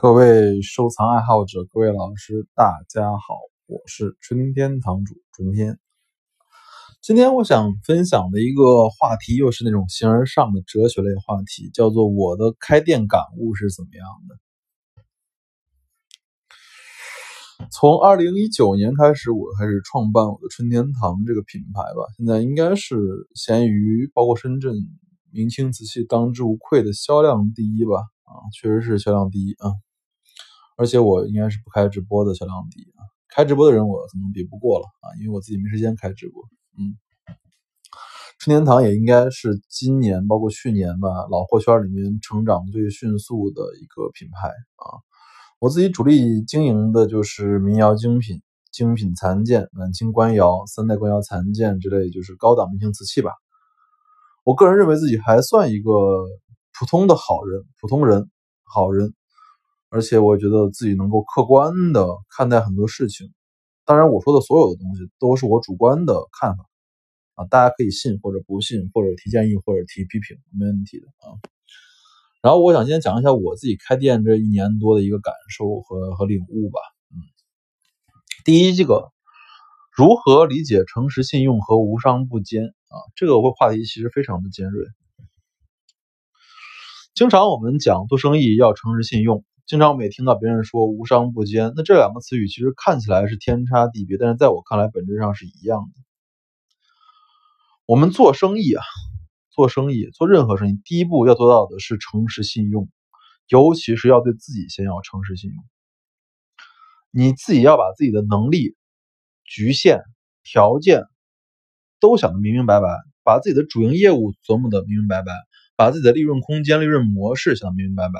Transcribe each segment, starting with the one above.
各位收藏爱好者，各位老师，大家好，我是春天堂主春天。今天我想分享的一个话题，又是那种形而上的哲学类话题，叫做我的开店感悟是怎么样的。从二零一九年开始，我开始创办我的春天堂这个品牌吧，现在应该是闲鱼，包括深圳明清瓷器当之无愧的销量第一吧。啊，确实是销量第一啊。而且我应该是不开直播的销量第一啊，开直播的人我可能比不过了啊，因为我自己没时间开直播。嗯，春天堂也应该是今年包括去年吧，老货圈里面成长最迅速的一个品牌啊。我自己主力经营的就是民窑精品、精品残件、晚清官窑、三代官窑残件之类，就是高档明清瓷器吧。我个人认为自己还算一个普通的好人，普通人，好人。而且我觉得自己能够客观的看待很多事情，当然我说的所有的东西都是我主观的看法啊，大家可以信或者不信，或者提建议或者提批评，没问题的啊。然后我想今天讲一下我自己开店这一年多的一个感受和和领悟吧。嗯，第一，这个如何理解诚实信用和无商不奸啊？这个话题其实非常的尖锐。经常我们讲做生意要诚实信用。经常我们也听到别人说“无商不奸”，那这两个词语其实看起来是天差地别，但是在我看来本质上是一样的。我们做生意啊，做生意做任何生意，第一步要做到的是诚实信用，尤其是要对自己先要诚实信用。你自己要把自己的能力、局限条件都想得明明白白，把自己的主营业务琢磨得明明白白，把自己的利润空间、利润模式想得明明白白。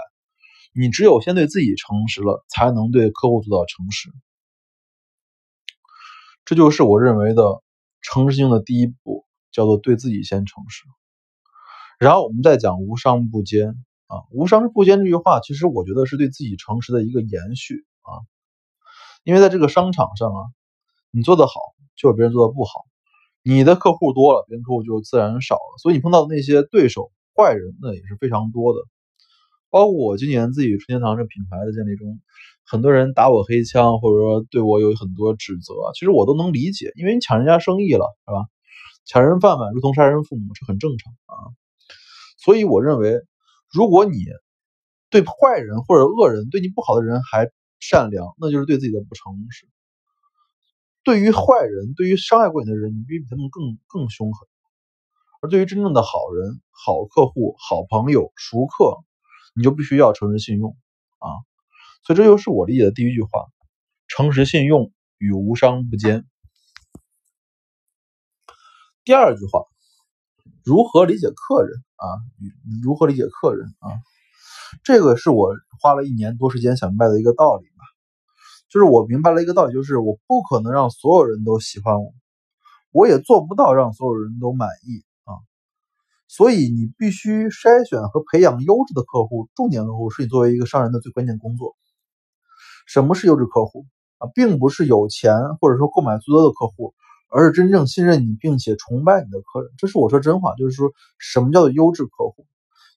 你只有先对自己诚实了，才能对客户做到诚实。这就是我认为的诚实性的第一步，叫做对自己先诚实。然后我们再讲无商不奸啊，无商不奸这句话，其实我觉得是对自己诚实的一个延续啊。因为在这个商场上啊，你做得好，就有别人做的不好；你的客户多了，别人客户就自然少了。所以你碰到的那些对手、坏人，那也是非常多的。包括我今年自己春天堂这品牌的建立中，很多人打我黑枪，或者说对我有很多指责，其实我都能理解，因为你抢人家生意了，是吧？抢人饭碗如同杀人父母，这很正常啊。所以我认为，如果你对坏人或者恶人、对你不好的人还善良，那就是对自己的不诚实。对于坏人，对于伤害过你的人，你必须比他们更更凶狠；而对于真正的好人、好客户、好朋友、熟客，你就必须要诚实信用啊，所以这就是我理解的第一句话：诚实信用与无商不奸。第二句话，如何理解客人啊？如何理解客人啊？这个是我花了一年多时间想明白的一个道理吧。就是我明白了一个道理，就是我不可能让所有人都喜欢我，我也做不到让所有人都满意。所以你必须筛选和培养优质的客户，重点客户是你作为一个商人的最关键工作。什么是优质客户啊？并不是有钱或者说购买最多的客户，而是真正信任你并且崇拜你的客人。这是我说真话，就是说什么叫做优质客户？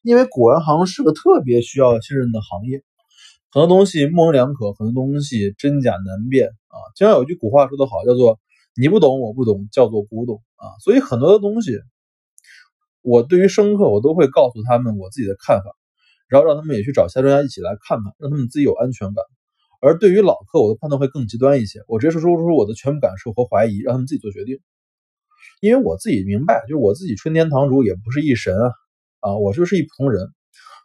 因为古玩行是个特别需要信任的行业，很多东西模棱两可，很多东西真假难辨啊。经常有句古话说得好，叫做你不懂我不懂，叫做古董啊。所以很多的东西。我对于生客，我都会告诉他们我自己的看法，然后让他们也去找其他专家一起来看看，让他们自己有安全感。而对于老客，我的判断会更极端一些，我直接说出我的全部感受和怀疑，让他们自己做决定。因为我自己明白，就是我自己春天堂主也不是一神啊，啊，我就是一普通人，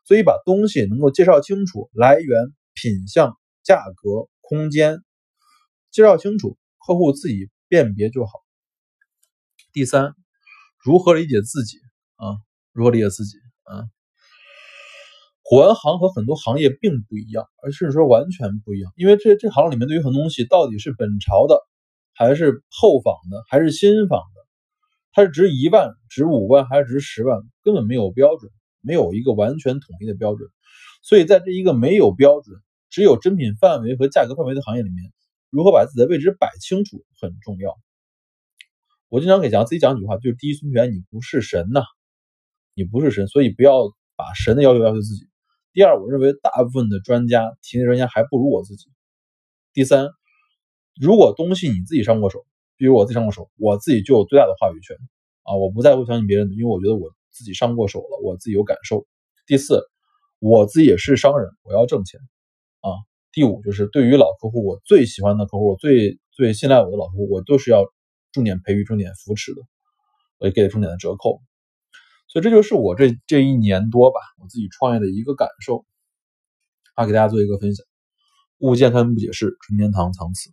所以把东西能够介绍清楚，来源、品相、价格、空间，介绍清楚，客户自己辨别就好。第三，如何理解自己？啊，如何理解自己？啊，古玩行和很多行业并不一样，而甚至说完全不一样。因为这这行里面对于很多东西，到底是本朝的，还是后仿的，还是新仿的？它是值一万、值五万还是值十万？根本没有标准，没有一个完全统一的标准。所以在这一个没有标准、只有真品范围和价格范围的行业里面，如何把自己的位置摆清楚很重要。我经常给讲自己讲一句话，就是第一孙权，你不是神呐。你不是神，所以不要把神的要求要求自己。第二，我认为大部分的专家，体内专家还不如我自己。第三，如果东西你自己上过手，比如我自己上过手，我自己就有最大的话语权啊！我不在乎相信别人的，因为我觉得我自己上过手了，我自己有感受。第四，我自己也是商人，我要挣钱啊。第五，就是对于老客户，我最喜欢的客户，我最最信赖我的老客户，我都是要重点培育、重点扶持的，我也给了重点的折扣。所以这就是我这这一年多吧，我自己创业的一个感受，啊，给大家做一个分享。物见看不解释，纯天堂藏词。